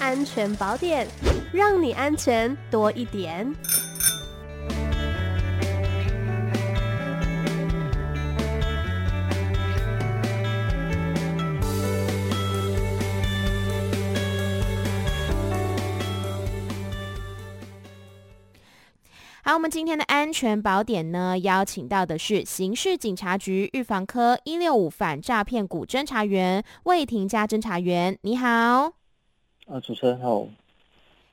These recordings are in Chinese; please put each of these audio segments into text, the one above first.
安全宝典，让你安全多一点。好，我们今天的安全宝典呢，邀请到的是刑事警察局预防科一六五反诈骗股侦查员魏婷佳侦查员，你好。啊，主持人好。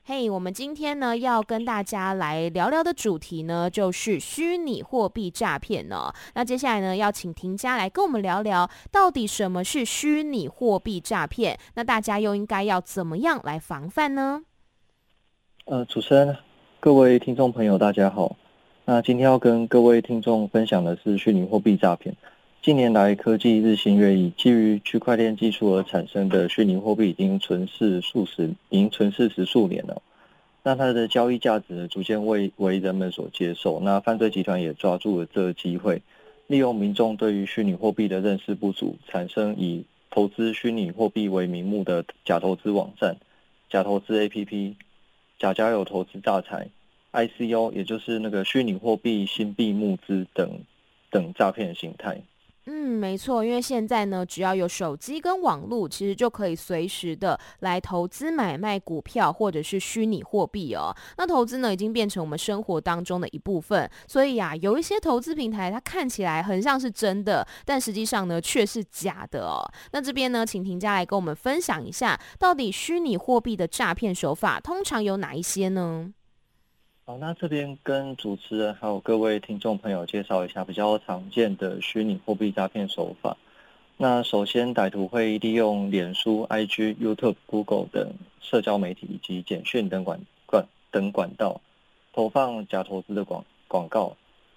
嘿，hey, 我们今天呢要跟大家来聊聊的主题呢，就是虚拟货币诈骗呢。那接下来呢，要请婷家来跟我们聊聊，到底什么是虚拟货币诈骗？那大家又应该要怎么样来防范呢？呃，主持人。各位听众朋友，大家好。那今天要跟各位听众分享的是虚拟货币诈骗。近年来，科技日新月异，基于区块链技术而产生的虚拟货币已经存世数十，已经存世十数年了。那它的交易价值逐渐为为人们所接受。那犯罪集团也抓住了这个机会，利用民众对于虚拟货币的认识不足，产生以投资虚拟货币为名目的假投资网站、假投资 APP。假交友投资诈财，ICO 也就是那个虚拟货币新币募资等等诈骗形态。嗯，没错，因为现在呢，只要有手机跟网络，其实就可以随时的来投资买卖股票或者是虚拟货币哦。那投资呢，已经变成我们生活当中的一部分。所以呀、啊，有一些投资平台，它看起来很像是真的，但实际上呢，却是假的哦。那这边呢，请婷家来跟我们分享一下，到底虚拟货币的诈骗手法通常有哪一些呢？好，那这边跟主持人还有各位听众朋友介绍一下比较常见的虚拟货币诈骗手法。那首先，歹徒会利用脸书、IG、YouTube、Google 等社交媒体以及简讯等管管等管道，投放假投资的广广告，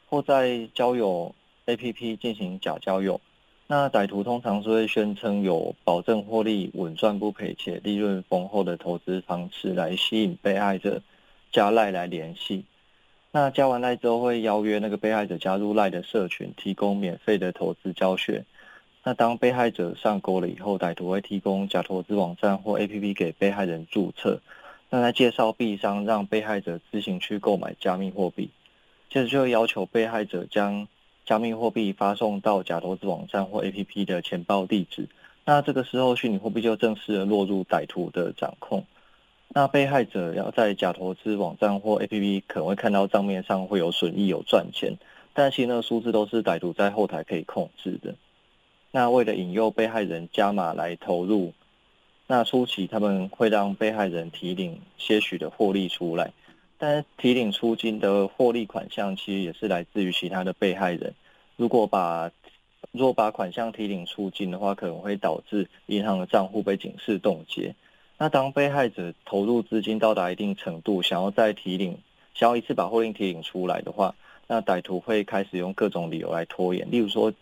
或在交友 APP 进行假交友。那歹徒通常是会宣称有保证获利、稳赚不赔且利润丰厚的投资方式来吸引被害者。加赖来联系，那加完赖之后会邀约那个被害者加入赖的社群，提供免费的投资教学。那当被害者上钩了以后，歹徒会提供假投资网站或 APP 给被害人注册，那来介绍币商，让被害者自行去购买加密货币。接着就会要求被害者将加密货币发送到假投资网站或 APP 的钱包地址。那这个时候，虚拟货币就正式的落入歹徒的掌控。那被害者要在假投资网站或 APP 可能会看到账面上会有损益、有赚钱，但其实那个数字都是歹徒在后台可以控制的。那为了引诱被害人加码来投入，那初期他们会让被害人提领些许的获利出来，但提领出金的获利款项其实也是来自于其他的被害人。如果把如果把款项提领出金的话，可能会导致银行的账户被警示冻结。那当被害者投入资金到达一定程度，想要再提领，想要一次把获利提领出来的话，那歹徒会开始用各种理由来拖延，例如说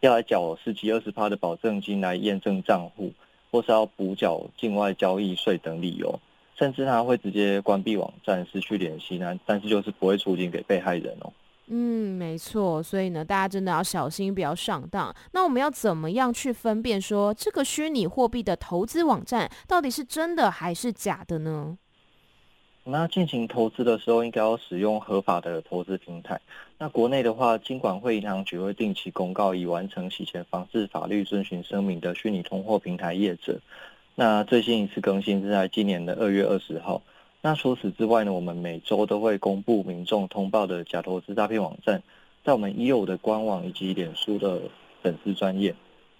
要来缴十几二十趴的保证金来验证账户，或是要补缴境外交易税等理由，甚至他会直接关闭网站，失去联系，那但是就是不会出金给被害人哦。嗯，没错，所以呢，大家真的要小心，不要上当。那我们要怎么样去分辨说这个虚拟货币的投资网站到底是真的还是假的呢？那进行投资的时候，应该要使用合法的投资平台。那国内的话，金管会银行局会定期公告已完成洗钱防治法律遵循声明的虚拟通货平台业者。那最新一次更新是在今年的二月二十号。那除此之外呢，我们每周都会公布民众通报的假投资诈骗网站，在我们已有的官网以及脸书的粉丝专页，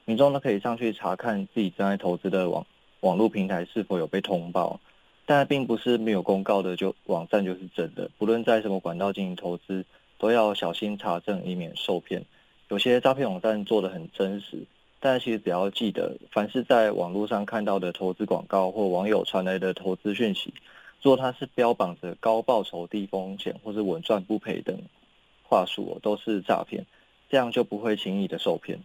民众呢可以上去查看自己正在投资的网网络平台是否有被通报。但并不是没有公告的就网站就是真的，不论在什么管道进行投资，都要小心查证，以免受骗。有些诈骗网站做得很真实，但其实只要记得，凡是在网络上看到的投资广告或网友传来的投资讯息。若它是标榜着高报酬、低风险，或是稳赚不赔等话术，都是诈骗，这样就不会轻易的受骗。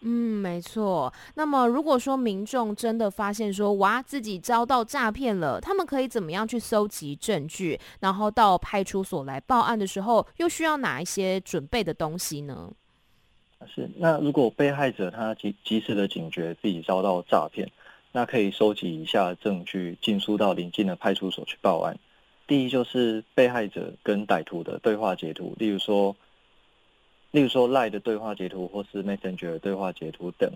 嗯，没错。那么，如果说民众真的发现说，哇，自己遭到诈骗了，他们可以怎么样去搜集证据，然后到派出所来报案的时候，又需要哪一些准备的东西呢？是，那如果被害者他及及时的警觉自己遭到诈骗。那可以收集以下证据，尽速到邻近的派出所去报案。第一就是被害者跟歹徒的对话截图，例如说，例如说 lie 的对话截图或是 Messenger 的对话截图等。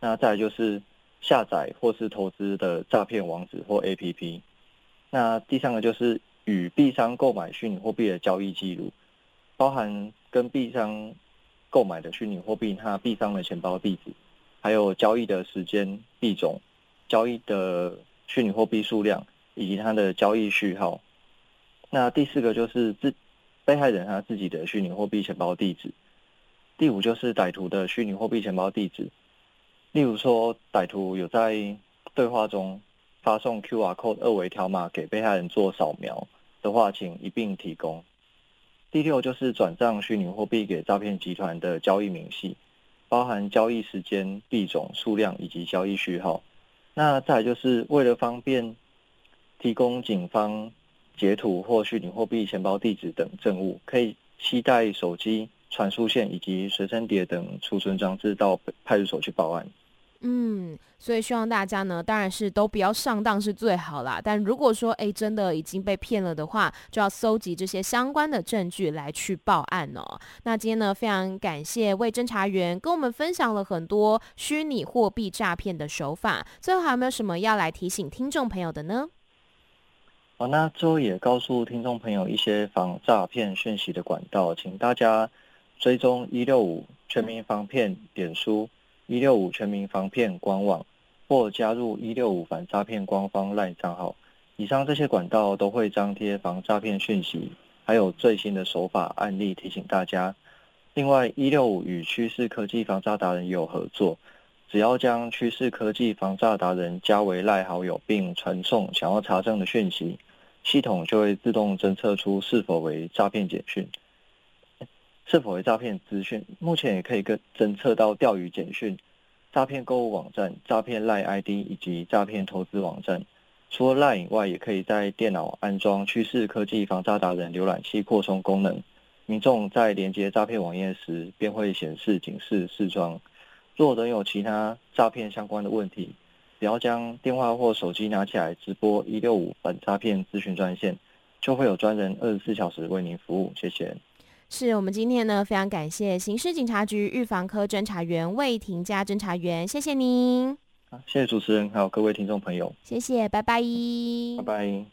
那再来就是下载或是投资的诈骗网址或 APP。那第三个就是与币商购买虚拟货币的交易记录，包含跟币商购买的虚拟货币，它币商的钱包地址，还有交易的时间、币种、交易的虚拟货币数量以及它的交易序号。那第四个就是自被害人他自己的虚拟货币钱包地址。第五就是歹徒的虚拟货币钱包地址。例如说，歹徒有在对话中发送 QR code 二维条码给被害人做扫描的话，请一并提供。第六就是转账虚拟货币给诈骗集团的交易明细，包含交易时间、币种、数量以及交易序号。那再来就是为了方便提供警方。截图或虚拟货币钱包地址等证物，可以携带手机、传输线以及随身碟等储存装置到派出所去报案。嗯，所以希望大家呢，当然是都不要上当是最好啦。但如果说诶真的已经被骗了的话，就要搜集这些相关的证据来去报案哦。那今天呢，非常感谢魏侦查员跟我们分享了很多虚拟货币诈骗的手法。最后还有没有什么要来提醒听众朋友的呢？好，那最后也告诉听众朋友一些防诈骗讯息的管道，请大家追踪一六五全民防骗点书、一六五全民防骗官网，或加入一六五反诈骗官方 LINE 账号。以上这些管道都会张贴防诈骗讯息，还有最新的手法案例提醒大家。另外，一六五与趋势科技防诈达人也有合作。只要将趋势科技防诈达人加为赖好友，并传送想要查证的讯息，系统就会自动侦测出是否为诈骗简讯，是否为诈骗资讯。目前也可以跟侦测到钓鱼简讯、诈骗购物网站、诈骗赖 ID 以及诈骗投资网站。除了赖以外，也可以在电脑安装趋势科技防诈达人浏览器扩充功能。民众在连接诈骗网页时，便会显示警示视窗。若仍有其他诈骗相关的问题，只要将电话或手机拿起来直播一六五反诈骗咨询专线，就会有专人二十四小时为您服务。谢谢。是我们今天呢，非常感谢刑事警察局预防科侦查员魏廷佳侦查员，谢谢您。谢谢主持人，还有各位听众朋友，谢谢，拜拜，拜拜。